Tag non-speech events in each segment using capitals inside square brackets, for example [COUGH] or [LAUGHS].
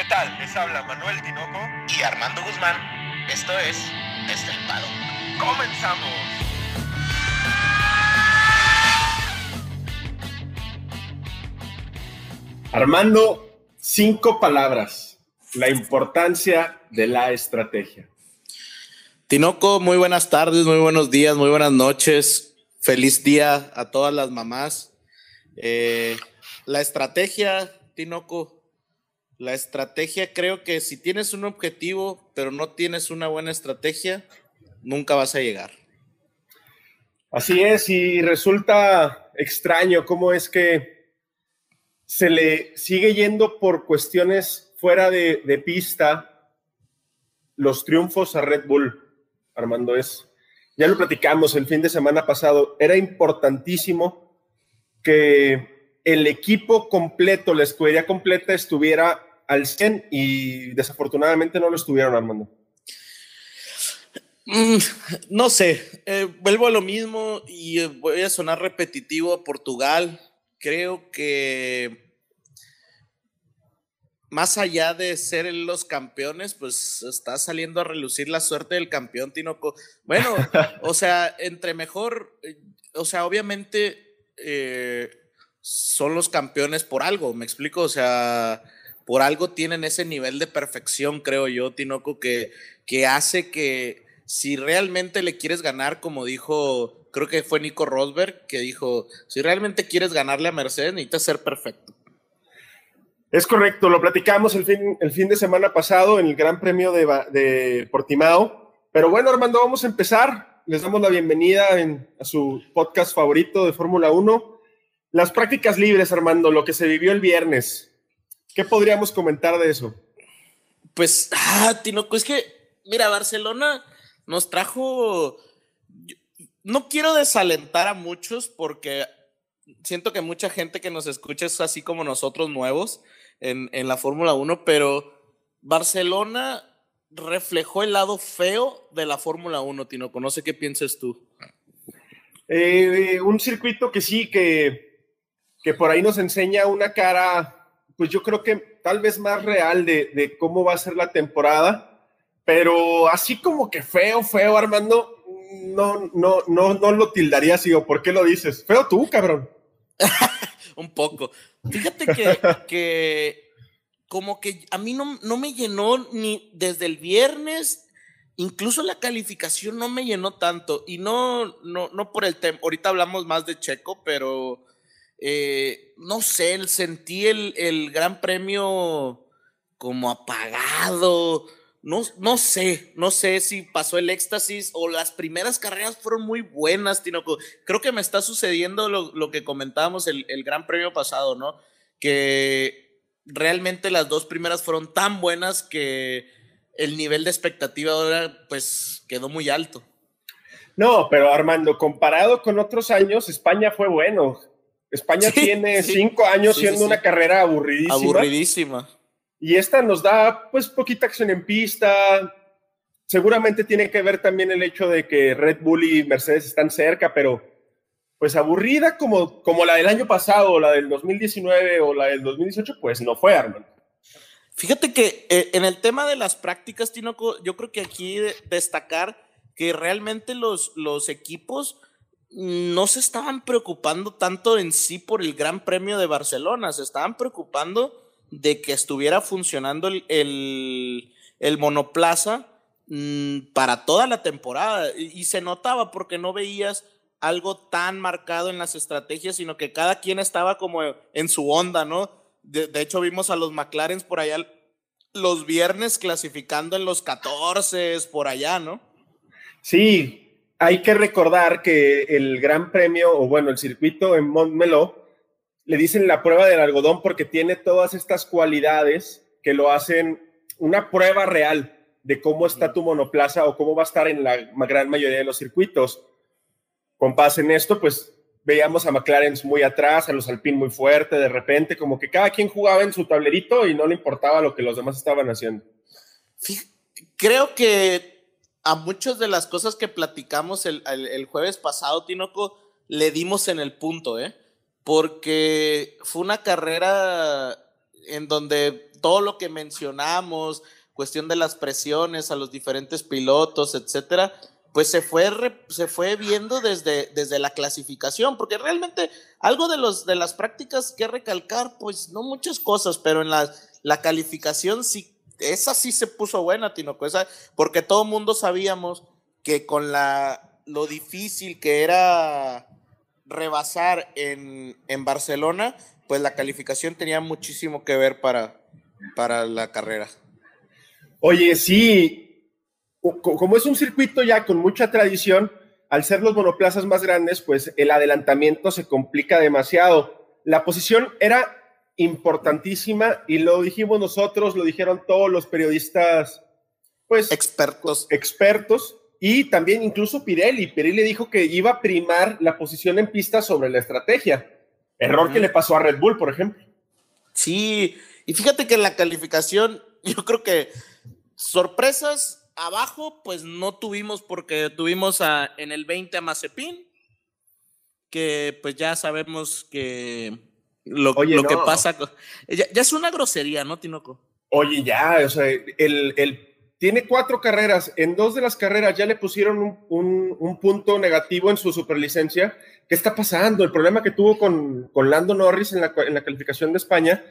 ¿Qué tal? Les habla Manuel Tinoco y Armando Guzmán. Esto es Estelpado. ¡Comenzamos! Armando, cinco palabras. La importancia de la estrategia. Tinoco, muy buenas tardes, muy buenos días, muy buenas noches. Feliz día a todas las mamás. Eh, la estrategia, Tinoco, la estrategia creo que si tienes un objetivo, pero no tienes una buena estrategia, nunca vas a llegar. Así es, y resulta extraño cómo es que se le sigue yendo por cuestiones fuera de, pista los triunfos a Red Bull, Armando es. Ya lo platicamos el fin de semana pasado, era importantísimo que el equipo completo, la escudería completa estuviera al 100 y desafortunadamente no lo estuvieron, Armando. Mm, no sé, eh, vuelvo a lo mismo y eh, voy a sonar repetitivo a Portugal creo que más allá de ser los campeones, pues está saliendo a relucir la suerte del campeón Tinoco. Bueno, [LAUGHS] o sea, entre mejor, o sea, obviamente eh, son los campeones por algo, me explico, o sea, por algo tienen ese nivel de perfección, creo yo, Tinoco, que, que hace que si realmente le quieres ganar, como dijo creo que fue Nico Rosberg, que dijo, si realmente quieres ganarle a Mercedes, necesitas ser perfecto. Es correcto, lo platicamos el fin, el fin de semana pasado en el Gran Premio de, de Portimao. Pero bueno, Armando, vamos a empezar. Les damos la bienvenida a su podcast favorito de Fórmula 1. Las prácticas libres, Armando, lo que se vivió el viernes. ¿Qué podríamos comentar de eso? Pues, ah, Tinoco, es que, mira, Barcelona nos trajo no quiero desalentar a muchos porque siento que mucha gente que nos escucha es así como nosotros nuevos en, la Fórmula 1, pero Barcelona reflejó el lado feo de la Fórmula 1, Tino. No sé qué piensas tú. Eh, un circuito que sí, que, que por ahí nos enseña una cara, pues yo creo que tal vez más real de, de cómo va a ser la temporada, pero así como que feo, feo, Armando, no, no, no, no lo tildaría así, por qué lo dices. Feo tú, cabrón. [LAUGHS] Un poco. Fíjate que, que como que a mí no, no me llenó ni desde el viernes, incluso la calificación no me llenó tanto. Y no, no, no por el tema, ahorita hablamos más de Checo, pero eh, no sé, sentí el, el gran premio como apagado no, no sé, no sé si pasó el éxtasis o las primeras carreras fueron muy buenas, Tinoco. Creo que me está sucediendo lo, que comentábamos el, el, gran premio pasado, ¿no? Que realmente las dos primeras fueron tan buenas que el nivel de expectativa ahora pues quedó muy alto. No, pero Armando, comparado con otros años, España fue bueno. España tiene cinco años siendo una carrera aburridísima. Aburridísima y esta nos da pues poquita acción en pista. Seguramente tiene que ver también el hecho de que Red Bull y Mercedes están cerca, pero pues aburrida como, como la del año pasado, la del 2019 o la del 2018, pues no fue, Armando. Fíjate que eh, en el tema de las prácticas, Tinoco, yo creo que aquí destacar que realmente los, los equipos no se estaban preocupando tanto en sí por el Gran Premio de Barcelona, se estaban preocupando de que estuviera funcionando el, monoplaza mm, para toda la temporada. Y, se notaba porque no veías algo tan marcado en las estrategias, sino que cada quien estaba como en su onda, ¿no? De, hecho, vimos a los McLaren por allá los viernes clasificando en los 14 por allá, ¿no? Sí, hay que recordar que el Gran Premio, o bueno, el circuito en Montmeló, le dicen la prueba del algodón porque tiene todas estas cualidades que lo hacen una prueba real de cómo está tu monoplaza o cómo va a estar en la gran mayoría de los circuitos. Con base en esto, pues veíamos a McLaren muy atrás, a los Alpine muy fuerte, de repente, como que cada quien jugaba en su tablerito y no le importaba lo que los demás estaban haciendo. Creo que a muchas de las cosas que platicamos el, el jueves pasado, Tinoco, le dimos en el punto, ¿eh? porque fue una carrera en donde todo lo que mencionamos, cuestión de las presiones a los diferentes pilotos, etcétera, pues se fue, se fue viendo desde, desde la clasificación, porque realmente algo de, los, de las prácticas que recalcar, pues no muchas cosas, pero en la, la calificación sí, esa sí se puso buena, Tino, esa, porque todo el mundo sabíamos que con la, lo difícil que era rebasar en, en Barcelona, pues la calificación tenía muchísimo que ver para, para la carrera. Oye, sí, como es un circuito ya con mucha tradición, al ser los monoplazas más grandes, pues el adelantamiento se complica demasiado. La posición era importantísima y lo dijimos nosotros, lo dijeron todos los periodistas, pues expertos. Expertos y también incluso Pirelli. Pirelli dijo que iba a primar la posición en pista sobre la estrategia. Error que le pasó a Red Bull, por ejemplo. Sí, y fíjate que en la calificación, [LAUGHS] yo creo que sorpresas abajo, pues no tuvimos porque tuvimos a, en el 20 a Mazepin, que pues ya sabemos que lo, lo que pasa, ya, es una grosería, ¿no, Tinoco? Oye, ya, o sea, el, el, tiene cuatro carreras, en dos de las carreras ya le pusieron un, un, un, punto negativo en su superlicencia. ¿Qué está pasando? El problema que tuvo con, con Lando Norris en la, en la calificación de España,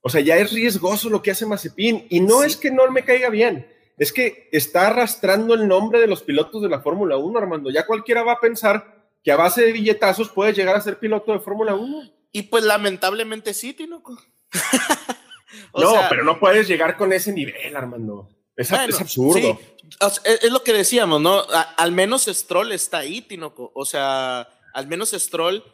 o sea, ya es riesgoso lo que hace Mazepin y no es que no me caiga bien, es que está arrastrando el nombre de los pilotos de la Fórmula 1, Armando. Ya cualquiera va a pensar que a base de billetazos puede llegar a ser piloto de Fórmula 1. Y pues lamentablemente sí, Tinoco. [LAUGHS] no, pero no puedes llegar con ese nivel, Armando. Es, absurdo. Es, lo que decíamos, ¿no? al menos Stroll está ahí, Tinoco. O sea, al menos Stroll.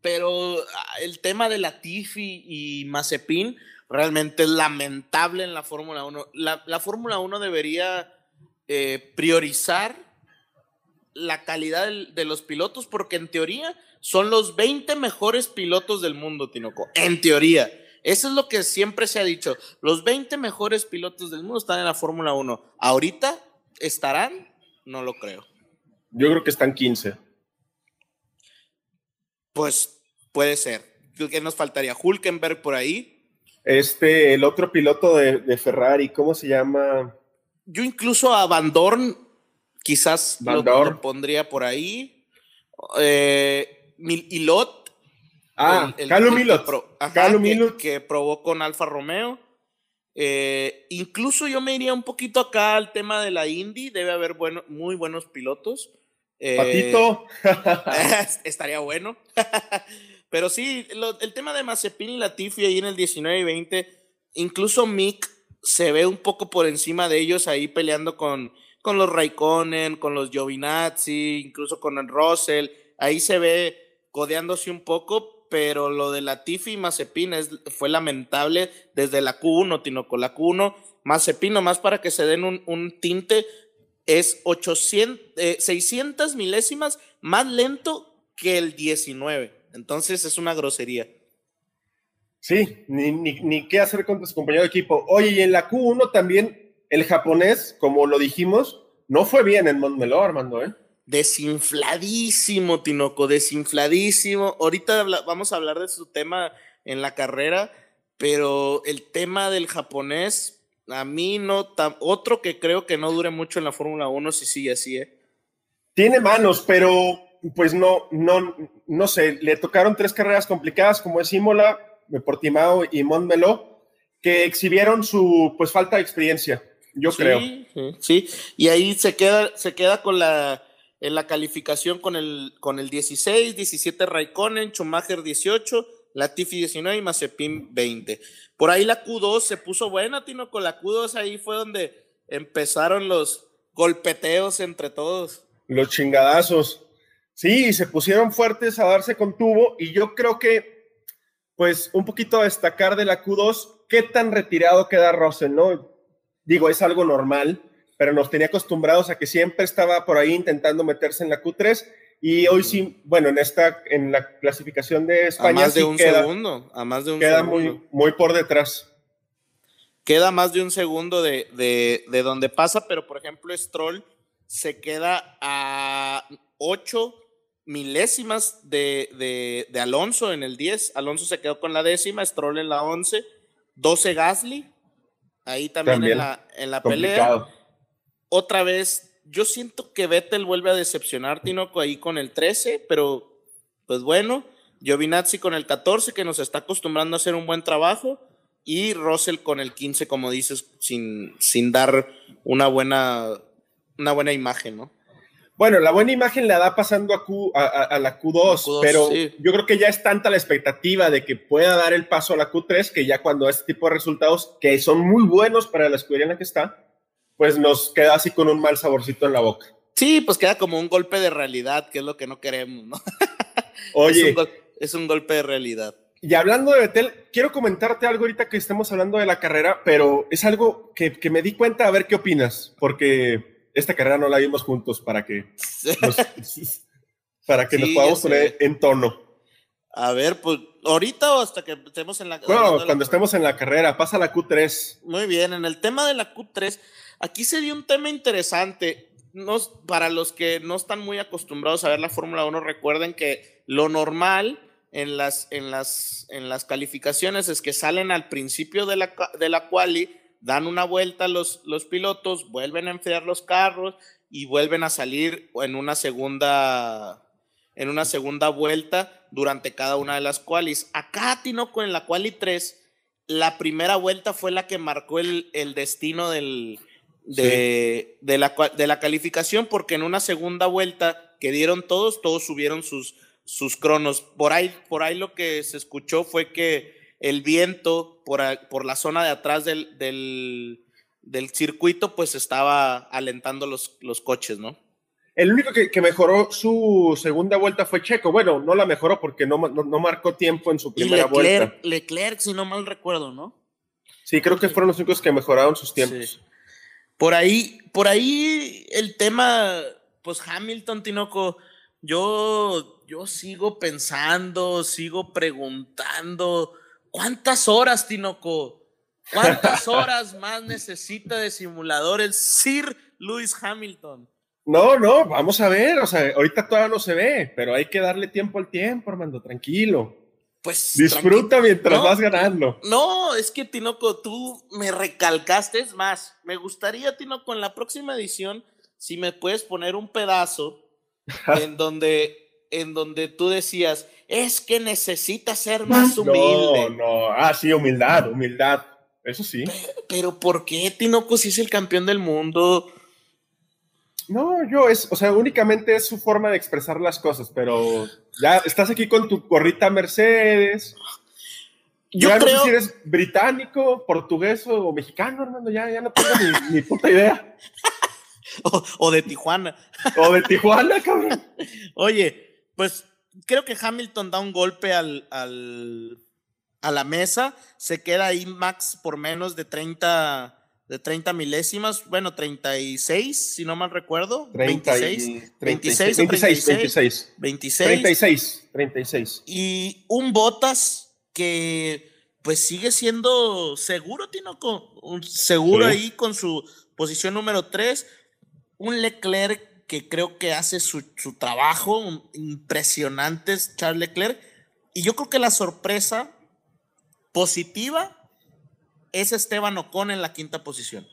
Pero el tema de Latifi y Mazepin, realmente es lamentable en la Fórmula 1. La, Fórmula 1 debería eh, priorizar la calidad de, los pilotos porque en teoría son los 20 mejores pilotos del mundo, Tinoco. En teoría. Eso es lo que siempre se ha dicho. Los 20 mejores pilotos del mundo están en la Fórmula 1. ¿Ahorita estarán? No lo creo. Yo creo que están 15. Pues puede ser. ¿Qué nos faltaría? Hulkenberg por ahí. Este, el otro piloto de, Ferrari, ¿cómo se llama? Yo incluso a Van Dorn quizás lo, pondría por ahí. Eh, Milot. Ah, Carlos Milot. Que, probó con Alfa Romeo. Eh, incluso yo me iría un poquito acá al tema de la Indy. Debe haber bueno, muy buenos pilotos. Eh, Patito. [LAUGHS] estaría bueno. [LAUGHS] Pero sí, el tema de Mazepin y Latifi ahí en el 19 y 20, incluso Mick se ve un poco por encima de ellos ahí peleando con, con los Raikkonen, con los Giovinazzi, incluso con el Russell. Ahí se ve codeándose un poco, pero lo de Latifi y Mazepin es, fue lamentable desde la Q1, Tinoco. La Q1, Mazepin, nomás para que se den un, un tinte, es 800, 600 eh, milésimas más lento que el 19. Entonces es una grosería. Sí, ni, ni, qué hacer con tu compañero de equipo. Oye, y en la Q1 también el japonés, como lo dijimos, no fue bien en Montmeló, Armando, ¿eh? Desinfladísimo, Tinoco, desinfladísimo. Ahorita vamos a hablar de su tema en la carrera, pero el tema del japonés, a mí no, otro que creo que no dure mucho en la Fórmula 1 si sigue así, ¿eh? Tiene manos, pero pues no, no, no sé, le tocaron tres carreras complicadas como es Imola, Portimao y Montmeló, que exhibieron su pues falta de experiencia, yo creo. Sí, y ahí se queda, se queda con la en la calificación con el, con el 16, 17 Raikkonen, Schumacher 18, Latifi 19 y Mazepin 20. Por ahí la Q2 se puso buena, Tino, con la Q2 ahí fue donde empezaron los golpeteos entre todos. Los chingadazos. Sí, se pusieron fuertes a darse con tubo y yo creo que, pues, un poquito a destacar de la Q2, qué tan retirado queda Russell, ¿no? Digo, es algo normal, pero nos tenía acostumbrados a que siempre estaba por ahí intentando meterse en la Q3 y hoy sí, bueno, en esta, en la clasificación de España. A más de un segundo, a más de un queda muy, muy por detrás. Queda más de un segundo de, de, de donde pasa, pero por ejemplo, Stroll se queda a 8 milésimas de, Alonso en el 10. Alonso se quedó con la décima, Stroll en la 11, 12 Gasly, ahí también, en la, en la pelea. Otra vez, yo siento que Vettel vuelve a decepcionar, Tinoco, ahí con el 13, pero pues bueno, Giovinazzi con el 14, que nos está acostumbrando a hacer un buen trabajo, y Russell con el 15, como dices, sin, sin dar una buena, una buena imagen, ¿no? Bueno, la buena imagen la da pasando a, Q, a, la Q2, pero yo creo que ya es tanta la expectativa de que pueda dar el paso a la Q3 que ya cuando este tipo de resultados, que son muy buenos para la escudería en la que está, pues nos queda así con un mal saborcito en la boca. Sí, pues queda como un golpe de realidad, que es lo que no queremos, ¿no? [LAUGHS] Oye. es, un golpe de realidad. Y hablando de Betel, quiero comentarte algo ahorita que estemos hablando de la carrera, pero es algo que, que me di cuenta, a ver qué opinas, porque esta carrera no la vimos juntos para que nos, [LAUGHS] para que nos podamos poner en tono. A ver, pues ahorita o hasta que estemos en la Bueno, cuando estemos en la carrera, pasa la Q3. Muy bien, en el tema de la Q3, aquí se dio un tema interesante. Para los que no están muy acostumbrados a ver la Fórmula 1, recuerden que lo normal en las, en las, en las calificaciones es que salen al principio de la, de la quali dan una vuelta los, los pilotos, vuelven a enfriar los carros y vuelven a salir en una segunda en una segunda vuelta durante cada una de las qualis. Acá Tinoco en la quali 3, la primera vuelta fue la que marcó el, el destino del, de, de, la, de la calificación, porque en una segunda vuelta que dieron todos, todos subieron sus, sus cronos. Por ahí, por ahí lo que se escuchó fue que el viento por, por la zona de atrás del, del, circuito, pues estaba alentando los, los coches, ¿no? El único que, mejoró su segunda vuelta fue Checo. Bueno, no la mejoró porque no, no, marcó tiempo en su primera vuelta. Leclerc, si no mal recuerdo, ¿no? Sí, creo que fueron los únicos que mejoraron sus tiempos. Por ahí, por ahí el tema, pues Hamilton, Tinoco, yo, yo sigo pensando, sigo preguntando ¿Cuántas horas, Tinoco? ¿Cuántas [LAUGHS] horas más necesita de simulador el Sir Lewis Hamilton? No, no, vamos a ver, o sea, ahorita todavía no se ve, pero hay que darle tiempo al tiempo, Armando, tranquilo. Pues disfruta mientras vas ganando. No, es que Tinoco, tú me recalcaste, es más, me gustaría, Tinoco, en la próxima edición, si me puedes poner un pedazo [LAUGHS] en donde en donde tú decías, es que necesita ser más humilde. No, no, ah, sí, humildad, humildad, eso sí. Pero, ¿por qué Tinoco si es el campeón del mundo? No, yo es, o sea, únicamente es su forma de expresar las cosas, pero ya estás aquí con tu gorrita Mercedes. Yo creo... no sé si eres británico, portugués o mexicano, Armando, ya, ya no tengo ni, [LAUGHS] puta idea. [LAUGHS] o, de Tijuana. o de Tijuana, cabrón. [LAUGHS] Oye, pues creo que Hamilton da un golpe al, al, a la mesa, se queda ahí Max por menos de 30, de 30 milésimas, bueno, 36, si no mal recuerdo. 26, 26, 26, 26, 26, 36, 36. Y un Botas que pues sigue siendo seguro, Tinoco, seguro ahí con su posición número 3. Un Leclerc que creo que hace su, trabajo impresionante Charles Leclerc. Y yo creo que la sorpresa positiva es Esteban Ocon en la quinta posición.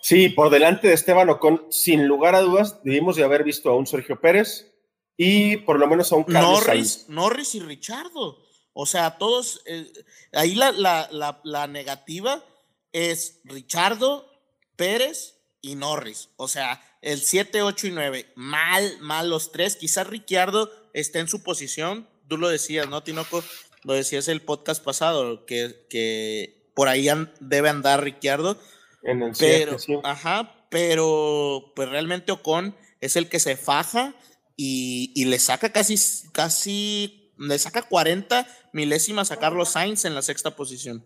Sí, por delante de Esteban Ocon, sin lugar a dudas, debimos de haber visto a un Sergio Pérez y por lo menos a un Carlos Norris, Norris y Richardo. O sea, todos, eh, ahí la, la, la negativa es Richardo, Pérez y Norris. O sea, el 7, 8 y 9, mal, mal los tres. Quizás Ricciardo esté en su posición. Tú lo decías, ¿no, Tinoco? Lo decías el podcast pasado, que, que por ahí debe andar Ricciardo. En el pero, ajá, pero pues realmente Ocon es el que se faja y, y, le saca casi, casi, le saca 40 milésimas a Carlos Sainz en la sexta posición.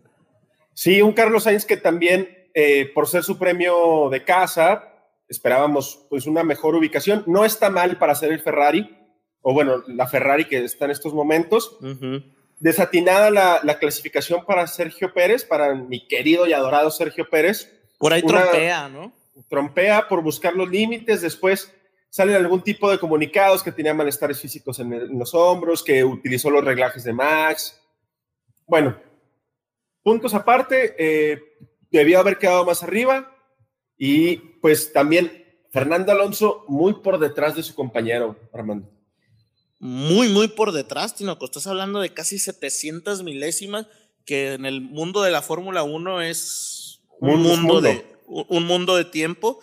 Sí, un Carlos Sainz que también, eh, por ser su premio de casa, esperábamos pues una mejor ubicación. No está mal para hacer el Ferrari, o bueno, la Ferrari que está en estos momentos. Desatinada la, clasificación para Sergio Pérez, para mi querido y adorado Sergio Pérez. Por ahí trompea, ¿no? Trompea por buscar los límites, después salen algún tipo de comunicados que tenía malestares físicos en, en los hombros, que utilizó los reglajes de Max. Bueno, puntos aparte, eh, debió haber quedado más arriba y pues también Fernando Alonso muy por detrás de su compañero, Armando. Muy, muy por detrás, Tinoco. Estás hablando de casi 700 milésimas, que en el mundo de la Fórmula 1 es un mundo, mundo, de, un mundo de tiempo.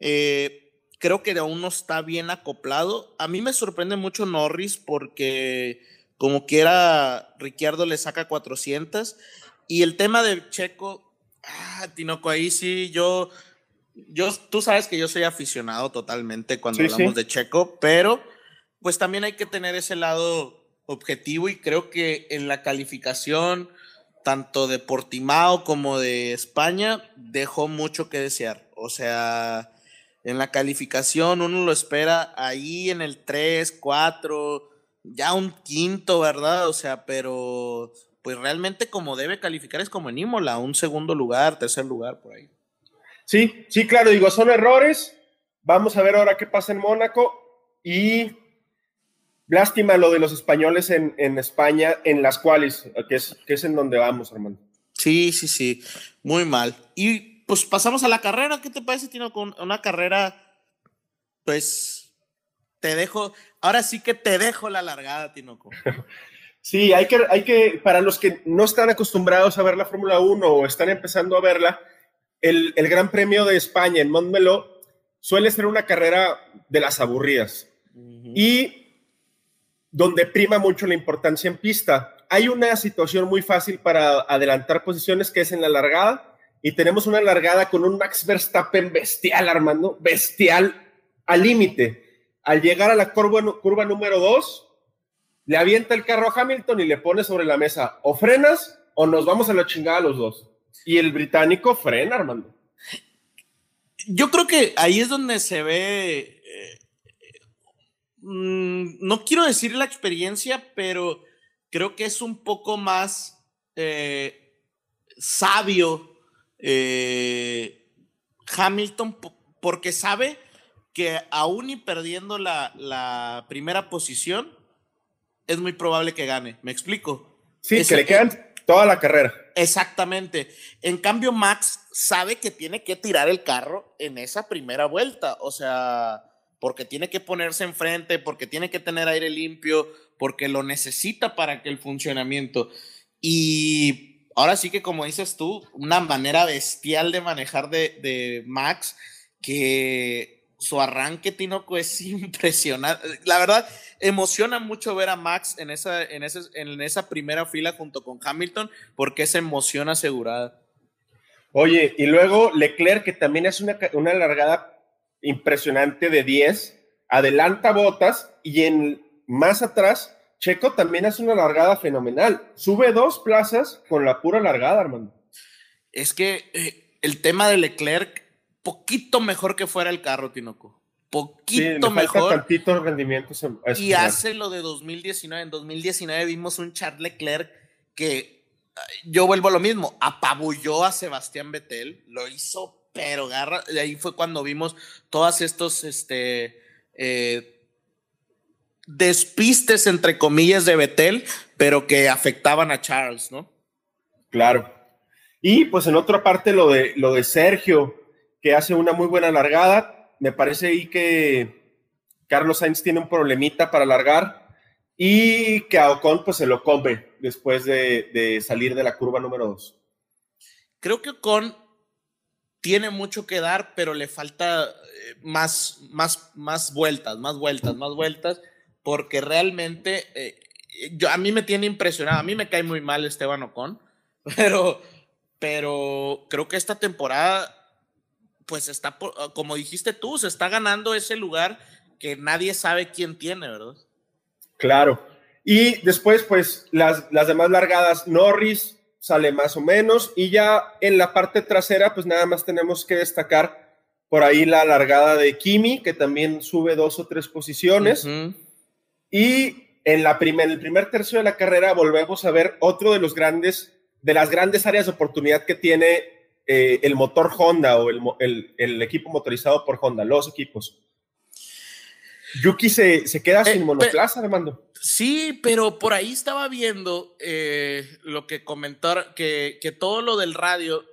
Eh, creo que aún no está bien acoplado. A mí me sorprende mucho Norris porque como quiera Ricciardo le saca 400 y el tema de Checo, ah, Tinoco, ahí sí yo yo tú sabes que yo soy aficionado totalmente cuando hablamos de Checo, pero pues también hay que tener ese lado objetivo y creo que en la calificación tanto de Portimao como de España dejó mucho que desear. O sea, en la calificación uno lo espera ahí en el 3, 4, ya un quinto, ¿verdad? O sea, pero pues realmente como debe calificar es como en Imola, un segundo lugar, tercer lugar, por ahí. Sí, sí, claro, digo, son errores. Vamos a ver ahora qué pasa en Mónaco y lástima lo de los españoles en, en España, en las cuales, que es, que es en donde vamos, hermano. Sí, sí, sí, muy mal. Y pues pasamos a la carrera. ¿Qué te parece, Tino? Con una carrera, pues te dejo, ahora sí que te dejo la largada, Tinoco. [LAUGHS] Sí, hay que, hay que, para los que no están acostumbrados a ver la Fórmula 1 o están empezando a verla, el, el, Gran Premio de España en Montmeló suele ser una carrera de las aburridas uh -huh. y donde prima mucho la importancia en pista. Hay una situación muy fácil para adelantar posiciones que es en la largada y tenemos una largada con un Max Verstappen bestial, Armando, bestial al límite. Al llegar a la curva, curva número 2, le avienta el carro a Hamilton y le pone sobre la mesa, o frenas o nos vamos a la chingada los dos. Y el británico frena, Armando. Yo creo que ahí es donde se ve, eh, mmm, no quiero decir la experiencia, pero creo que es un poco más eh, sabio eh, Hamilton porque sabe que aún y perdiendo la, la, primera posición, es muy probable que gane. ¿Me explico? Sí, es, que le quedan toda la carrera. Exactamente. En cambio, Max sabe que tiene que tirar el carro en esa primera vuelta. O sea, porque tiene que ponerse enfrente, porque tiene que tener aire limpio, porque lo necesita para que el funcionamiento. Y ahora sí que como dices tú, una manera bestial de manejar de, de Max, que su arranque, Tinoco, es [LAUGHS] impresionante. La verdad, emociona mucho ver a Max en esa, en, ese, en esa primera fila junto con Hamilton, porque es emoción asegurada. Oye, y luego Leclerc, que también es una, una largada impresionante de 10, adelanta botas y en más atrás Checo también hace una largada fenomenal. Sube dos plazas con la pura largada, hermano. Es que eh, el tema de Leclerc, poquito mejor que fuera el carro, Tinoco. Poquito sí, mejor. Tantito rendimiento. y hace lo de 2019. En 2019 vimos un Charles Leclerc que yo vuelvo a lo mismo. Apabulló a Sebastián Vettel. Lo hizo, pero garra. Ahí fue cuando vimos todas estos. Este, eh, despistes, entre comillas, de Betel, pero que afectaban a Charles, ¿no? Claro. Y pues en otra parte lo de, lo de Sergio, que hace una muy buena largada. Me parece ahí que Carlos Sainz tiene un problemita para largar y que a Ocon pues se lo come después de, de salir de la curva número 2. Creo que Ocon tiene mucho que dar, pero le falta eh, más, más, más vueltas, más vueltas, más vueltas porque realmente eh, yo, a mí me tiene impresionado. A mí me cae muy mal Esteban Ocon, [LAUGHS] pero, pero creo que esta temporada, pues está, como dijiste tú, se está ganando ese lugar que nadie sabe quién tiene, ¿verdad? Claro. Y después, pues las, las demás largadas, Norris sale más o menos, y ya en la parte trasera, pues nada más tenemos que destacar por ahí la largada de Kimi, que también sube dos o tres posiciones. Uh -huh. Y en, la primer, en el primer tercio de la carrera volvemos a ver otro de los grandes, de las grandes áreas de oportunidad que tiene eh, el motor Honda o el, el, el, equipo motorizado por Honda, los equipos. Yuki se, se queda sin monoplaza, Armando. Sí, pero por ahí estaba viendo lo que comentaron, que, que todo lo del radio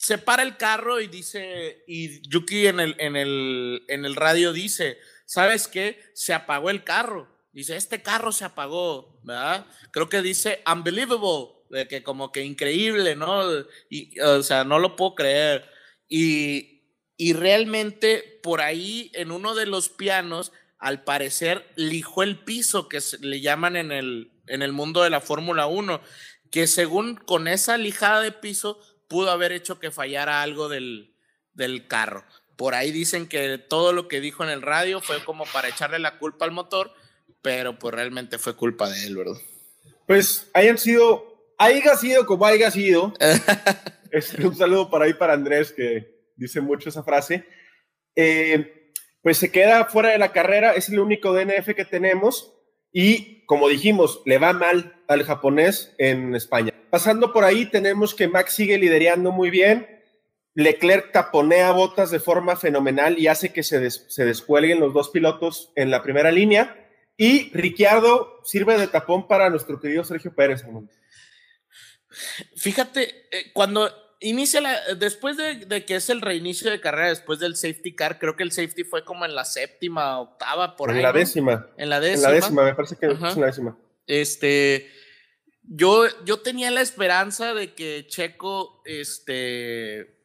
se para el carro y dice, y Yuki en el, en el, en el radio dice, ¿sabes qué? Se apagó el carro. Dice, este carro se apagó, ¿verdad? Creo que dice unbelievable, de que como que increíble, ¿no? Y, o sea, no lo puedo creer. Y, y realmente por ahí en uno de los pianos, al parecer, lijó el piso, que le llaman en el, en el mundo de la Fórmula 1, que según con esa lijada de piso, pudo haber hecho que fallara algo del, del carro. Por ahí dicen que todo lo que dijo en el radio fue como para echarle la culpa al motor, pero pues realmente fue culpa de él, ¿verdad? Pues hayan sido, haya sido como haya sido. [LAUGHS] Este, un saludo para ahí para Andrés, que dice mucho esa frase. Eh, pues se queda fuera de la carrera, es el único DNF que tenemos y como dijimos, le va mal al japonés en España. Pasando por ahí, tenemos que Max sigue liderando muy bien. Leclerc taponea botas de forma fenomenal y hace que se, descuelguen los dos pilotos en la primera línea. Y Ricciardo sirve de tapón para nuestro querido Sergio Pérez. Fíjate, eh, cuando inicia la, después de, que es el reinicio de carrera, después del safety car, creo que el safety fue como en la séptima, octava, por en ahí. La décima. En la décima. En la décima, me parece que es en la décima. Este, yo, yo tenía la esperanza de que Checo, este,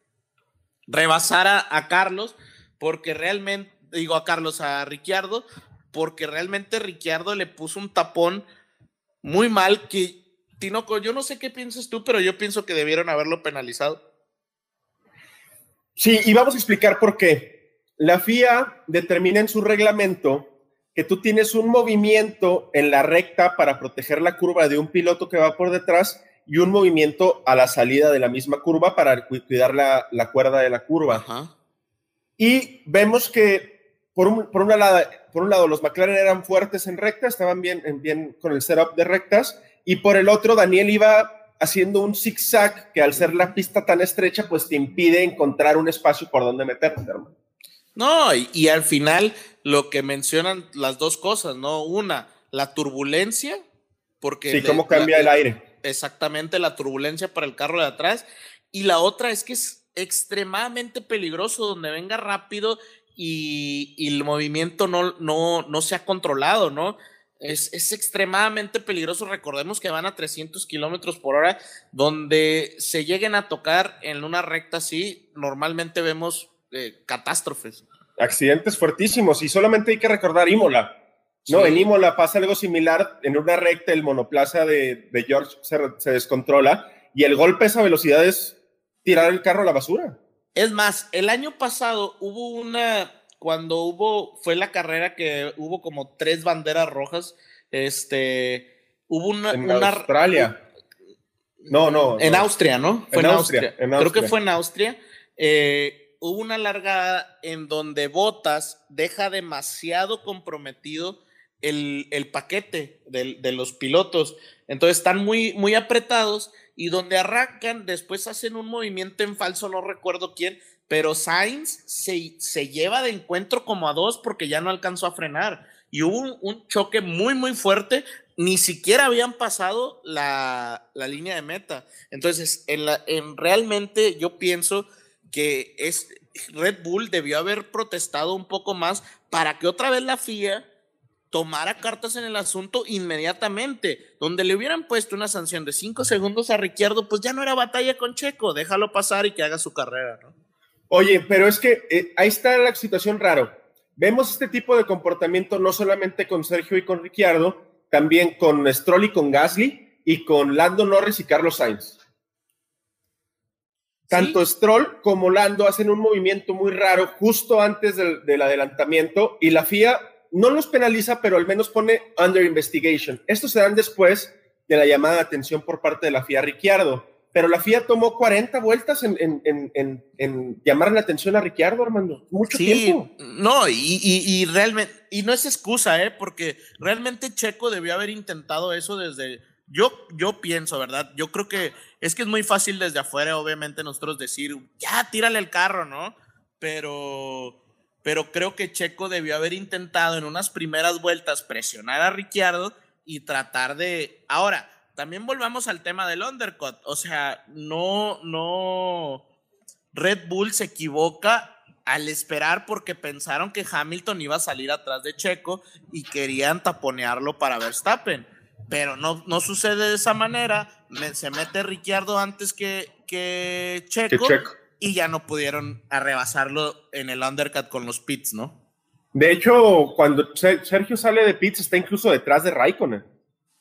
rebasara a Carlos, porque realmente, digo a Carlos, a Ricciardo, porque realmente Ricciardo le puso un tapón muy mal que Tinoco, yo no sé qué piensas tú, pero yo pienso que debieron haberlo penalizado. Sí, y vamos a explicar por qué. La FIA determina en su reglamento que tú tienes un movimiento en la recta para proteger la curva de un piloto que va por detrás y un movimiento a la salida de la misma curva para cuidar la, cuerda de la curva. Y vemos que por un, por, una lado, por un lado los McLaren eran fuertes en recta, estaban bien, bien con el setup de rectas, y por el otro, Daniel iba haciendo un zigzag que al ser la pista tan estrecha, pues te impide encontrar un espacio por donde meterte, hermano. No, y, al final lo que mencionan las dos cosas, ¿no? Una, la turbulencia, porque... Sí, cómo cambia el aire. Exactamente, la turbulencia para el carro de atrás. Y la otra es que es extremadamente peligroso donde venga rápido y, y el movimiento no, no, no se ha controlado, ¿no? Es, extremadamente peligroso. Recordemos que van a 300 kilómetros por hora, donde se lleguen a tocar en una recta así, normalmente vemos eh, catástrofes. Accidentes fuertísimos, y solamente hay que recordar Imola. No, en Imola pasa algo similar. En una recta, el monoplaza de, George se, se, descontrola y el golpe a esa velocidad es tirar el carro a la basura. Es más, el año pasado hubo una, cuando hubo, fue la carrera que hubo como tres banderas rojas, este, hubo una... En Australia. No, no. En Austria, ¿no? Fue en, Austria, Creo que fue en Austria. Eh, hubo una largada en donde Botas deja demasiado comprometido el, el paquete de, de, los pilotos. Entonces están muy, muy apretados y donde arrancan, después hacen un movimiento en falso, no recuerdo quién, pero Sainz se, se, lleva de encuentro como a dos porque ya no alcanzó a frenar. Y hubo un, choque muy, muy fuerte. Ni siquiera habían pasado la, la línea de meta. Entonces, en, la, en realmente yo pienso que es, Red Bull debió haber protestado un poco más para que otra vez la FIA tomara cartas en el asunto inmediatamente. Donde le hubieran puesto una sanción de cinco segundos a Ricciardo, pues ya no era batalla con Checo, déjalo pasar y que haga su carrera, ¿no? Oye, pero es que eh, ahí está la situación raro. Vemos este tipo de comportamiento no solamente con Sergio y con Ricciardo, también con Stroll y con Gasly y con Lando Norris y Carlos Sainz. Tanto Stroll como Lando hacen un movimiento muy raro justo antes del, del, adelantamiento y la FIA no los penaliza, pero al menos pone under investigation. Estos se dan después de la llamada de atención por parte de la FIA Ricciardo pero la FIA tomó 40 vueltas en, llamar la atención a Ricciardo, Armando. Mucho tiempo. No, y, realmente, y no es excusa, ¿eh? porque realmente Checo debió haber intentado eso desde. Yo, yo pienso, ¿verdad? Yo creo que es que es muy fácil desde afuera, obviamente, nosotros decir, ya, tírale el carro, ¿no? Pero, pero creo que Checo debió haber intentado en unas primeras vueltas presionar a Ricciardo y tratar de... Ahora, también volvamos al tema del undercut, o sea, no, no, Red Bull se equivoca al esperar porque pensaron que Hamilton iba a salir atrás de Checo y querían taponearlo para Verstappen. Pero no, no sucede de esa manera. se mete Ricciardo antes que, que Checo, y ya no pudieron arrebasarlo en el undercut con los pits, ¿no? De hecho, cuando Sergio sale de pits está incluso detrás de Raikkonen.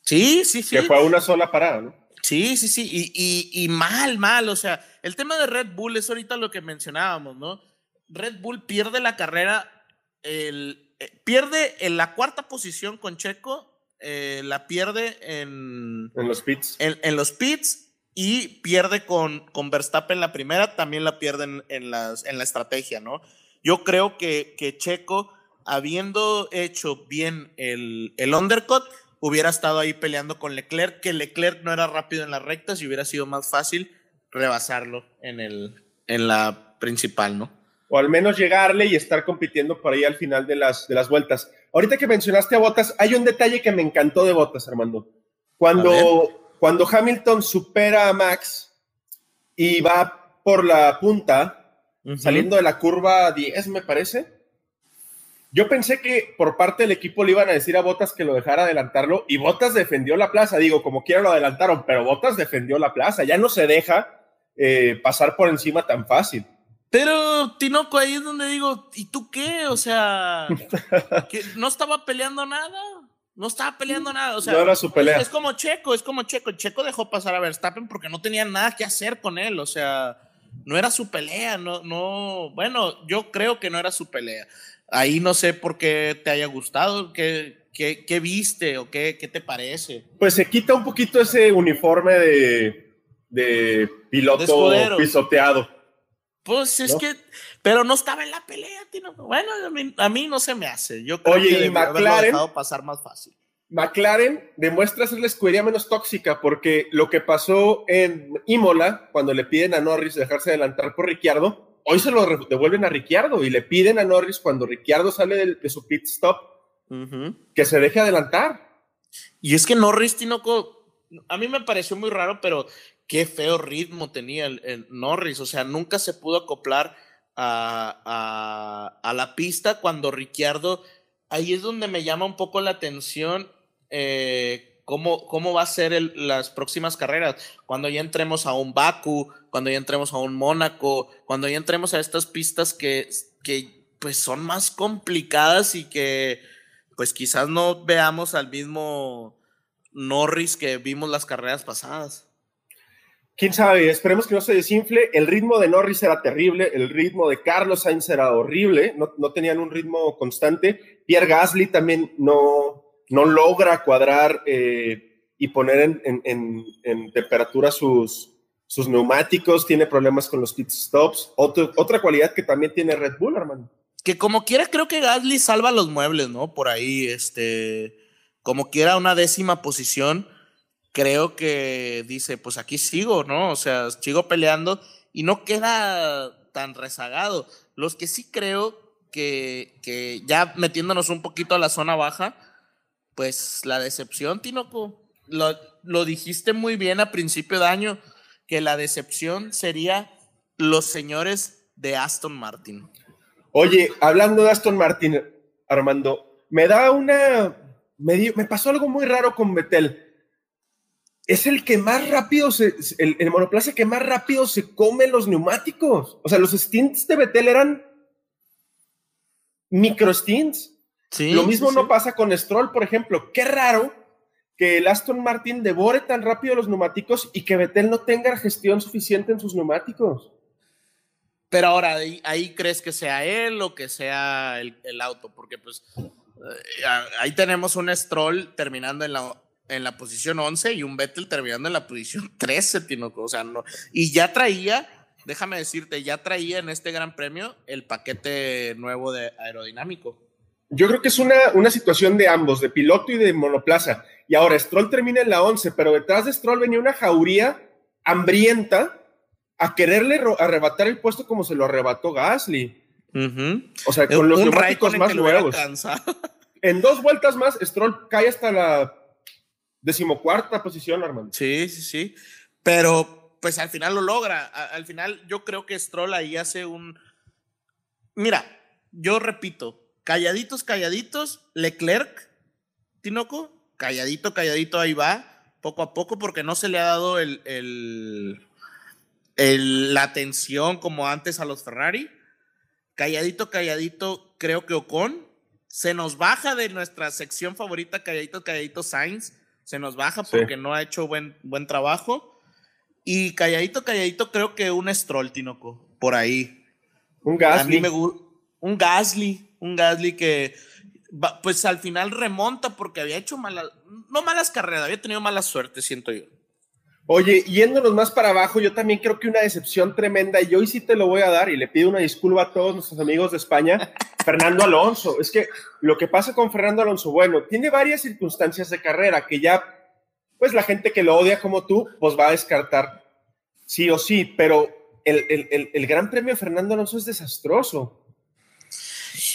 Sí, sí, sí. Que fue una sola parada, ¿no? Sí, sí, sí. Y, y, mal, mal. O sea, el tema de Red Bull es ahorita lo que mencionábamos, ¿no? Red Bull pierde la carrera, el, eh, pierde en la cuarta posición con Checo, eh, la pierde en, en los pits. En, los pits y pierde con, con Verstappen la primera, también la pierden en, las, en la estrategia, ¿no? Yo creo que, que Checo, habiendo hecho bien el, el undercut, hubiera estado ahí peleando con Leclerc, que Leclerc no era rápido en las rectas y hubiera sido más fácil rebasarlo en, el, en la principal, ¿no? O al menos llegarle y estar compitiendo por ahí al final de las, de las vueltas. Ahorita que mencionaste a Botas, hay un detalle que me encantó de Botas, Armando. Cuando, cuando Hamilton supera a Max y va por la punta, saliendo de la curva 10, me parece, yo pensé que por parte del equipo le iban a decir a Botas que lo dejara adelantarlo y Botas defendió la plaza. Digo, como quiera lo adelantaron, pero Botas defendió la plaza. Ya no se deja eh, pasar por encima tan fácil. Pero, Tinoco, ahí es donde digo, ¿y tú qué? O sea, [LAUGHS] que no estaba peleando nada. No estaba peleando nada. O sea, no era su pelea. Es, como Checo, es como Checo. Checo dejó pasar a Verstappen porque no tenía nada que hacer con él. O sea, no era su pelea. No, no, bueno, yo creo que no era su pelea. Ahí no sé por qué te haya gustado, qué, qué, viste o qué, qué, te parece. Pues se quita un poquito ese uniforme de, de piloto pisoteado. Pues es que, pero no estaba en la pelea, tío. Bueno, a mí, no se me hace. Yo creo Oye, que y McLaren pasar más fácil. McLaren demuestra ser la escudería menos tóxica porque lo que pasó en Imola, cuando le piden a Norris dejarse adelantar por Ricciardo, hoy se lo devuelven a Ricciardo y le piden a Norris cuando Ricciardo sale de, su pit stop que se deje adelantar. Y es que Norris, Tinoco, a mí me pareció muy raro, pero qué feo ritmo tenía el, Norris. O sea, nunca se pudo acoplar a, a, la pista cuando Ricciardo. Ahí es donde me llama un poco la atención. Eh, cómo, cómo va a ser las próximas carreras, cuando ya entremos a un Baku, cuando ya entremos a un Mónaco, cuando ya entremos a estas pistas que, que pues son más complicadas y que pues quizás no veamos al mismo Norris que vimos las carreras pasadas. Quién sabe, esperemos que no se desinfle. El ritmo de Norris era terrible, el ritmo de Carlos Sainz era horrible, no, tenían un ritmo constante. Pierre Gasly también no, no logra cuadrar eh, y poner en, temperatura sus, sus, neumáticos, tiene problemas con los pit stops. otra cualidad que también tiene Red Bull, hermano. Que como quiera, creo que Gasly salva los muebles, ¿no? Por ahí, este, como quiera una décima posición, creo que dice, pues aquí sigo, ¿no? O sea, sigo peleando y no queda tan rezagado. Los que sí creo que, que ya metiéndonos un poquito a la zona baja, pues la decepción, Tinoco, lo, lo dijiste muy bien a principio de año, que la decepción sería los señores de Aston Martin. Oye, hablando de Aston Martin, Armando, me da una. Me, me pasó algo muy raro con Betel. Es el que más rápido se. El, el, monoplaza que más rápido se come los neumáticos. O sea, los stints de Betel eran micro stints. Lo mismo no pasa con Stroll, por ejemplo. Qué raro que el Aston Martin devore tan rápido los neumáticos y que Vettel no tenga gestión suficiente en sus neumáticos. Pero ahora, ahí, crees que sea él o que sea el, auto, porque pues eh, ahí tenemos un Stroll terminando en la, en la posición 11 y un Vettel terminando en la posición [LAUGHS] 13, Tinoco. O sea, no. Y ya traía, déjame decirte, ya traía en este gran premio el paquete nuevo de aerodinámico. Yo creo que es una, una situación de ambos, de piloto y de monoplaza. Y ahora Stroll termina en la 11, pero detrás de Stroll venía una jauría hambrienta a quererle arrebatar el puesto como se lo arrebató Gasly. O sea, con los neumáticos más nuevos. [LAUGHS] En dos vueltas más, Stroll cae hasta la decimocuarta posición, Armando. Sí, sí, sí. Pero pues al final lo logra. al final yo creo que Stroll ahí hace un... Mira, yo repito, calladitos, calladitos, Leclerc, Tinoco, calladito, calladito, ahí va, poco a poco, porque no se le ha dado el, el, la atención como antes a los Ferrari. Calladito, calladito, creo que Ocon se nos baja de nuestra sección favorita, calladito, calladito, Sainz se nos baja porque no ha hecho buen, buen trabajo. Y calladito, calladito, creo que un Stroll, Tinoco, por ahí. Un Gasly. un Gasly, un Gasly que pues al final remonta porque había hecho malas, no malas carreras, había tenido mala suerte, siento yo. Oye, yéndonos más para abajo, yo también creo que una decepción tremenda, y hoy sí te lo voy a dar, y le pido una disculpa a todos nuestros amigos de España, [LAUGHS] Fernando Alonso. Es que lo que pasa con Fernando Alonso, bueno, tiene varias circunstancias de carrera que ya, pues la gente que lo odia como tú, pues va a descartar sí o sí, pero el, el, el, Gran Premio de Fernando Alonso es desastroso.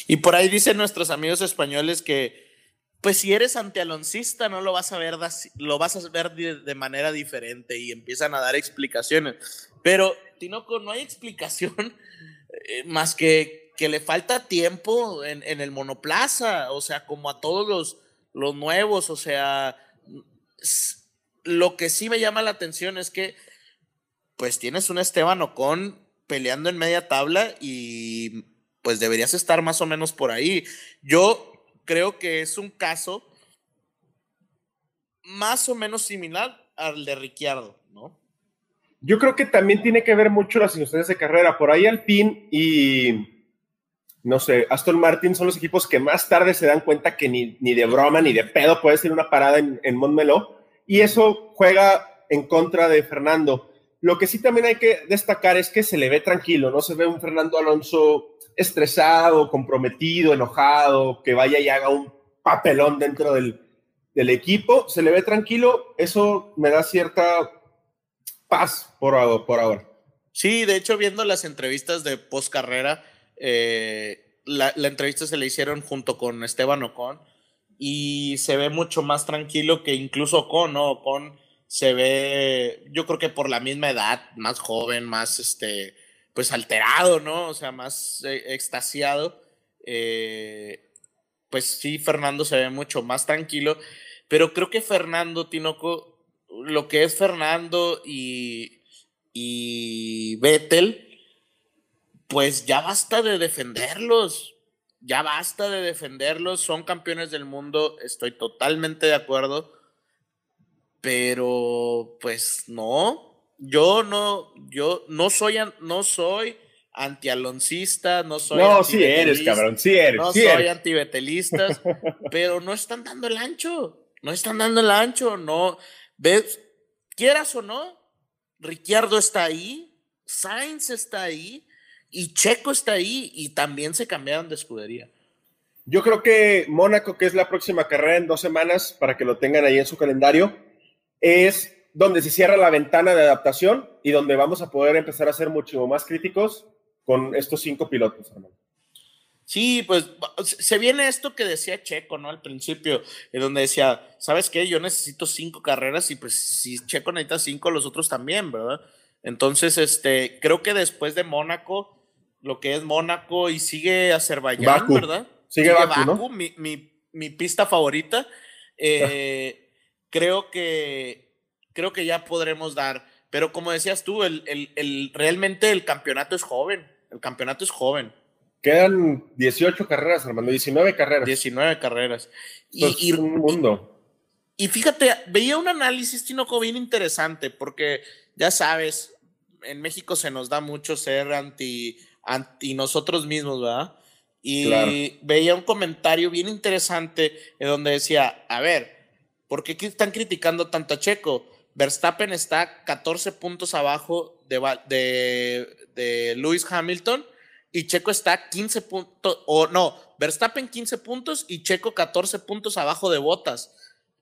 Y por ahí dicen nuestros amigos españoles que pues si eres antialoncista no lo vas a ver, lo vas a ver de, manera diferente y empiezan a dar explicaciones. Pero, Tinoco, no hay explicación eh, más que que le falta tiempo en, el monoplaza, o sea, como a todos los, los nuevos, o sea, lo que sí me llama la atención es que pues tienes un Esteban Ocon peleando en media tabla y pues deberías estar más o menos por ahí. Yo creo que es un caso más o menos similar al de Ricciardo, ¿no? Yo creo que también tiene que ver mucho las circunstancias de carrera. Por ahí Alpine y, no sé, Aston Martin son los equipos que más tarde se dan cuenta que ni, ni de broma ni de pedo puede ser una parada en, en Montmeló. Y eso juega en contra de Fernando. Lo que sí también hay que destacar es que se le ve tranquilo, no se ve un Fernando Alonso estresado, comprometido, enojado, que vaya y haga un papelón dentro del, equipo, se le ve tranquilo, eso me da cierta paz por, por ahora. Sí, de hecho, viendo las entrevistas de post carrera, eh, la, entrevista se le hicieron junto con Esteban Ocon y se ve mucho más tranquilo que incluso Ocon, ¿no? Ocon se ve, yo creo que por la misma edad, más joven, más este, pues alterado, ¿no? O sea, más eh, extasiado. Eh, pues sí, Fernando se ve mucho más tranquilo, pero creo que Fernando Tinoco, lo que es Fernando y, y Vettel, pues ya basta de defenderlos, ya basta de defenderlos, son campeones del mundo, estoy totalmente de acuerdo, pero pues no, yo no, yo no soy, no soy antialoncista, no soy. No, sí eres, cabrón, sí eres. No soy antibetelistas, [LAUGHS] pero no están dando el ancho, no están dando el ancho, no. ¿Ves? Quieras o no, Ricciardo está ahí, Sainz está ahí y Checo está ahí y también se cambiaron de escudería. Yo creo que Mónaco, que es la próxima carrera en dos semanas, para que lo tengan ahí en su calendario, es donde se cierra la ventana de adaptación y donde vamos a poder empezar a ser mucho más críticos con estos cinco pilotos, Sí, pues se viene esto que decía Checo, ¿no? Al principio, en donde decía, ¿sabes qué? Yo necesito cinco carreras y pues si Checo necesita cinco, los otros también, ¿verdad? Entonces, este, creo que después de Mónaco, lo que es Mónaco y sigue Azerbaiyán, ¿verdad? Sigue, Baku, mi, pista favorita. Eh, [LAUGHS] creo que creo que ya podremos dar. Pero como decías tú, el, el, realmente el campeonato es joven. El campeonato es joven. Quedan 18 carreras, hermano, 19 carreras. 19 carreras. Y, un mundo. Y, fíjate, veía un análisis, Tinoco, bien interesante, porque ya sabes, en México se nos da mucho ser anti, anti nosotros mismos, ¿verdad? Y veía un comentario bien interesante en donde decía, a ver, ¿por qué están criticando tanto a Checo? Verstappen está 14 puntos abajo de, de, Lewis Hamilton y Checo está 15 puntos, o no, Verstappen 15 puntos y Checo 14 puntos abajo de Botas.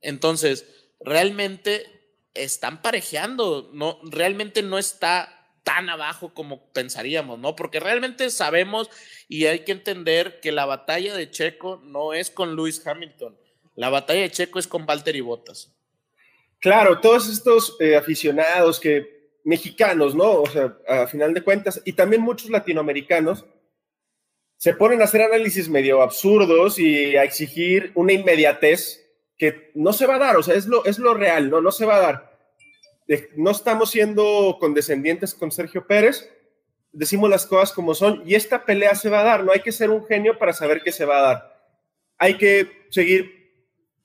Entonces, realmente están parejeando, no, realmente no está tan abajo como pensaríamos, ¿no? Porque realmente sabemos y hay que entender que la batalla de Checo no es con Lewis Hamilton, la batalla de Checo es con Valtteri Bottas. Claro, todos estos eh, aficionados que mexicanos, ¿no? O sea, a final de cuentas, y también muchos latinoamericanos, se ponen a hacer análisis medio absurdos y a exigir una inmediatez que no se va a dar, o sea, es lo, es lo real, ¿no? No se va a dar. No estamos siendo condescendientes con Sergio Pérez, decimos las cosas como son y esta pelea se va a dar, no hay que ser un genio para saber que se va a dar. Hay que seguir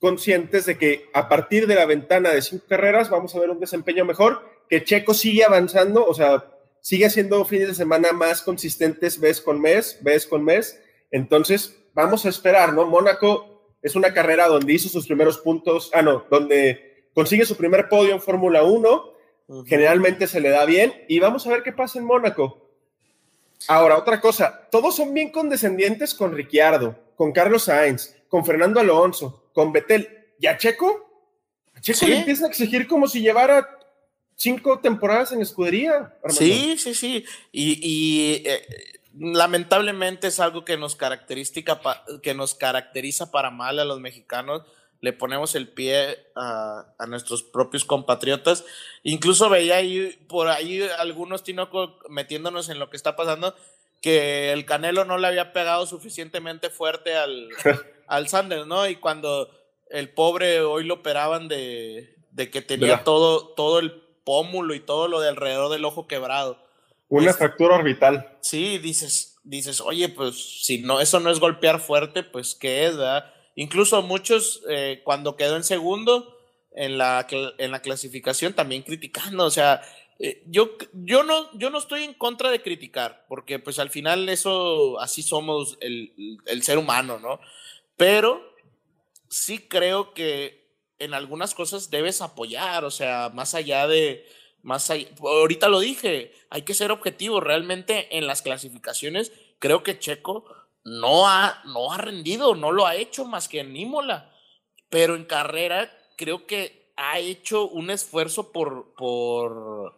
conscientes de que a partir de la ventana de cinco carreras vamos a ver un desempeño mejor, que Checo sigue avanzando, o sea, sigue haciendo fines de semana más consistentes mes con mes, mes con mes. Entonces, vamos a esperar, ¿no? Mónaco es una carrera donde hizo sus primeros puntos, ah, no, donde consigue su primer podio en Fórmula 1, generalmente se le da bien, y vamos a ver qué pasa en Mónaco. Ahora, otra cosa, todos son bien condescendientes con Ricciardo, con Carlos Sainz, con Fernando Alonso, con Betel. ¿Y a Checo? A Checo le empieza a exigir como si llevara cinco temporadas en escudería. Sí, sí, sí. Y, eh, lamentablemente es algo que nos, que nos caracteriza para mal a los mexicanos. Le ponemos el pie a, nuestros propios compatriotas. Incluso veía ahí por ahí algunos Tinoco metiéndonos en lo que está pasando, que el Canelo no le había pegado suficientemente fuerte al, [LAUGHS] al Sanders, ¿no? Y cuando el pobre hoy lo operaban de, que tenía todo, todo el pómulo y todo lo de alrededor del ojo quebrado. Una pues, fractura orbital. Sí, dices, dices, oye, pues si no, eso no es golpear fuerte, pues qué es, ¿verdad? Incluso muchos, eh, cuando quedó en segundo en la, en la clasificación, también criticando, o sea, eh, yo, yo, no, yo no estoy en contra de criticar, porque pues al final eso, así somos el, el ser humano, ¿no? Pero sí creo que en algunas cosas debes apoyar, o sea, más allá de, más ahorita lo dije, hay que ser objetivo, realmente en las clasificaciones creo que Checo no ha, no ha rendido, no lo ha hecho más que en Imola, pero en carrera creo que ha hecho un esfuerzo por, por,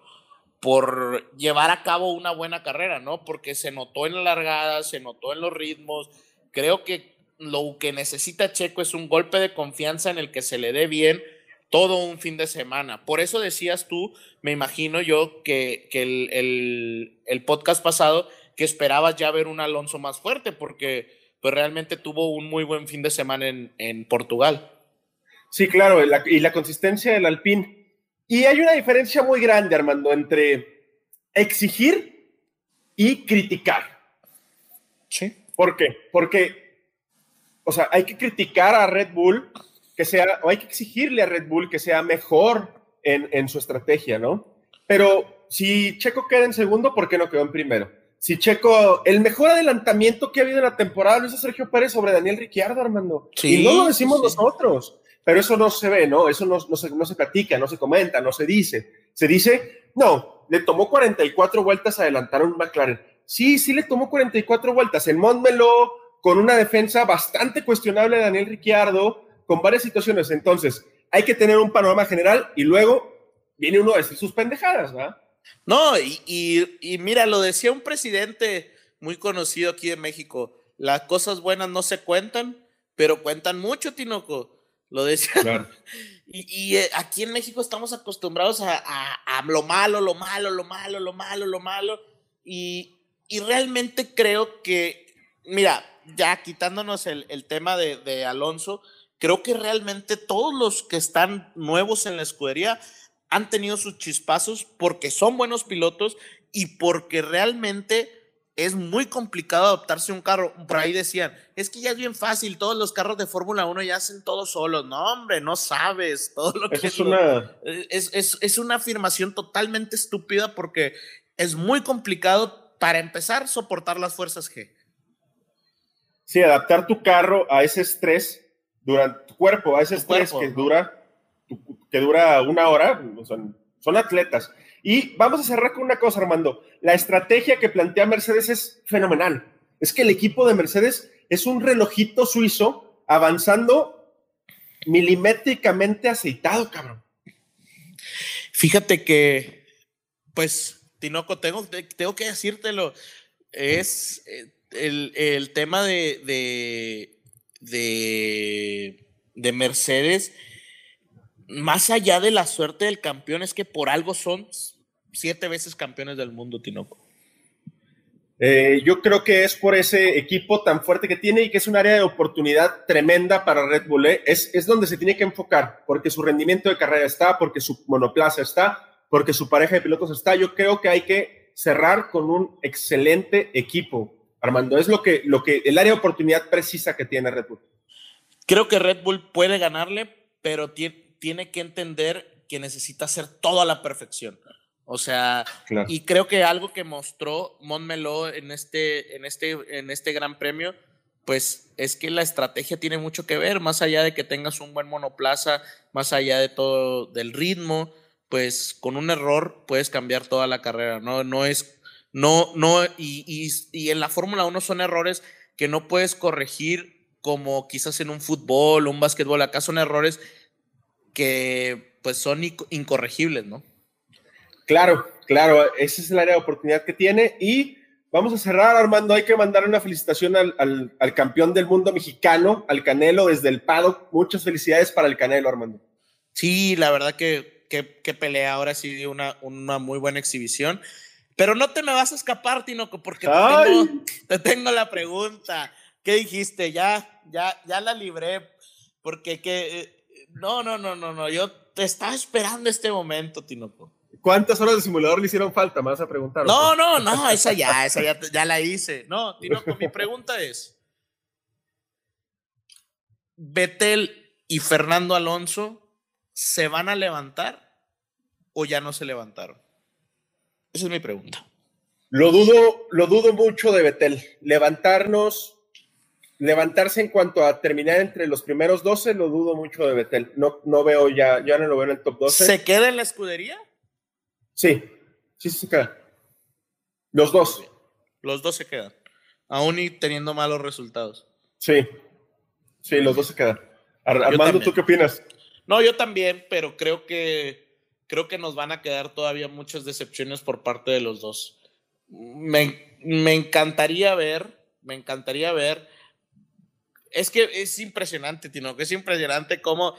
por llevar a cabo una buena carrera, ¿no? Porque se notó en la largada, se notó en los ritmos, creo que lo que necesita Checo es un golpe de confianza en el que se le dé bien todo un fin de semana. Por eso decías tú, me imagino yo, que, el, podcast pasado, que esperabas ya ver un Alonso más fuerte, porque pues, realmente tuvo un muy buen fin de semana en, Portugal. Sí, claro, y la consistencia del Alpine. Y hay una diferencia muy grande, Armando, entre exigir y criticar. Sí. ¿Por qué? Porque o sea, hay que criticar a Red Bull que sea, o hay que exigirle a Red Bull que sea mejor en, su estrategia, ¿no? Pero si Checo queda en segundo, ¿por qué no quedó en primero? Si Checo, el mejor adelantamiento que ha habido en la temporada lo hizo Sergio Pérez sobre Daniel Ricciardo, Armando. y no lo decimos nosotros, pero eso no se ve, ¿no? Eso no, se, no se platica, no se comenta, no se dice. Se dice, no, le tomó 44 vueltas adelantar a un McLaren. Sí, sí le tomó 44 vueltas. En Montmeló, con una defensa bastante cuestionable de Daniel Ricciardo, con varias situaciones. Entonces, hay que tener un panorama general y luego viene uno a decir sus pendejadas, ¿verdad? No, y, mira, lo decía un presidente muy conocido aquí en México, las cosas buenas no se cuentan, pero cuentan mucho, Tinoco. Lo decía. [LAUGHS] Y, eh, aquí en México estamos acostumbrados a, a, lo malo, lo malo, lo malo, lo malo, lo malo. Y, y realmente creo que, mira, ya quitándonos el, tema de, Alonso, creo que realmente todos los que están nuevos en la escudería han tenido sus chispazos porque son buenos pilotos y porque realmente es muy complicado adaptarse a un carro. Por ahí decían, es que ya es bien fácil, todos los carros de Fórmula 1 ya hacen todos solos. No, hombre, no sabes todo lo que es. Una... Es, es una afirmación totalmente estúpida porque es muy complicado, para empezar, soportar las fuerzas G. Sí, adaptar tu carro a ese estrés durante tu cuerpo, a ese estrés que dura que dura una hora, son, son atletas. Y vamos a cerrar con una cosa, Armando. La estrategia que plantea Mercedes es fenomenal. Es que el equipo de Mercedes es un relojito suizo avanzando milimétricamente aceitado, cabrón. Fíjate que, pues, Tinoco, tengo, tengo que decírtelo. Es eh, el, tema de, de, de, de Mercedes, más allá de la suerte del campeón, es que por algo son siete veces campeones del mundo, Tinoco. Eh, yo creo que es por ese equipo tan fuerte que tiene y que es un área de oportunidad tremenda para Red Bull. ¿eh? Es, es donde se tiene que enfocar, porque su rendimiento de carrera está, porque su monoplaza está, porque su pareja de pilotos está. Yo creo que hay que cerrar con un excelente equipo, Armando. Es lo que, lo que el área de oportunidad precisa que tiene Red Bull. Creo que Red Bull puede ganarle, pero tiene que entender que necesita hacer todo a la perfección. O sea, y creo que algo que mostró Montmeló en este, en, este, en este gran premio, pues es que la estrategia tiene mucho que ver, más allá de que tengas un buen monoplaza, más allá de todo del ritmo, pues con un error puedes cambiar toda la carrera, ¿no? No es, no, no, y, y en la Fórmula 1 son errores que no puedes corregir como quizás en un fútbol o un básquetbol, acá son errores que pues son incorregibles, ¿no? Claro, claro, ese es el área de oportunidad que tiene y vamos a cerrar, Armando, hay que mandar una felicitación al, campeón del mundo mexicano, al Canelo, desde el paddock. Muchas felicidades para el Canelo, Armando. Sí, la verdad que, que, pelea, ahora sí dio una, una muy buena exhibición. Pero no te me vas a escapar, Tinoco, porque te tengo, te tengo, la pregunta. ¿Qué dijiste? Ya, ya, ya la libré. Porque que. Eh, no, no, no, no, no. Yo te estaba esperando este momento, Tinoco. ¿Cuántas horas de simulador le hicieron falta? Me vas a preguntar. No, no, no, esa ya, esa ya, ya la hice. No, Tinoco, mi pregunta es: ¿Betel y Fernando Alonso se van a levantar o ya no se levantaron? Esa es mi pregunta. Lo dudo, lo dudo mucho de Betel. Levantarnos, levantarse en cuanto a terminar entre los primeros 12, lo dudo mucho de Betel. No, no veo ya, ya no lo veo en el top 12. ¿Se queda en la escudería? Sí, sí, sí se quedan. Los dos. Los dos se quedan, aún y teniendo malos resultados. Sí, sí, los dos se quedan. Armando, ¿tú qué opinas? No, yo también, pero creo que creo que nos van a quedar todavía muchas decepciones por parte de los dos. Me, me encantaría ver, me encantaría ver. Es que es impresionante, Tino, que es impresionante cómo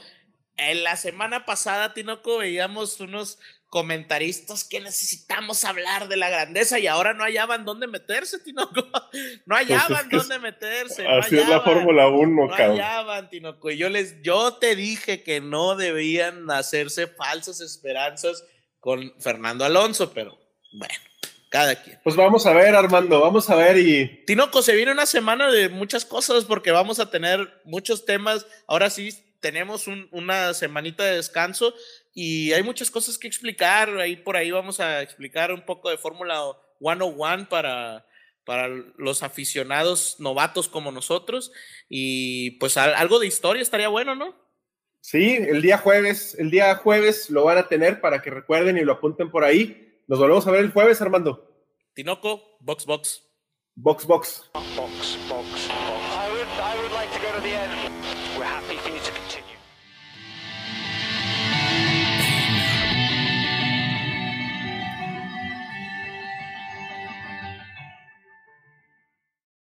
en la semana pasada, Tinoco, veíamos unos comentaristas que necesitamos hablar de la grandeza y ahora no hallaban dónde meterse, Tinoco. [LAUGHS] No pues hallaban dónde meterse. así es la Fórmula 1, no hallaban, Tinoco. Y yo, les, yo te dije que no debían hacerse falsas esperanzas con Fernando Alonso, pero bueno, cada quien. Pues vamos a ver, Armando, vamos a ver y... Tinoco, se viene una semana de muchas cosas porque vamos a tener muchos temas. Ahora sí, tenemos una semanita de descanso y hay muchas cosas que explicar. Ahí por ahí vamos a explicar un poco de Fórmula 101 para, para los aficionados novatos como nosotros. Y pues algo de historia estaría bueno, ¿no? Sí, el día jueves, el día jueves lo van a tener para que recuerden y lo apunten por ahí. Nos volvemos a ver el jueves, Armando. Tinoco, box box. Box box. Box box. box. I would, I would like to go to the end.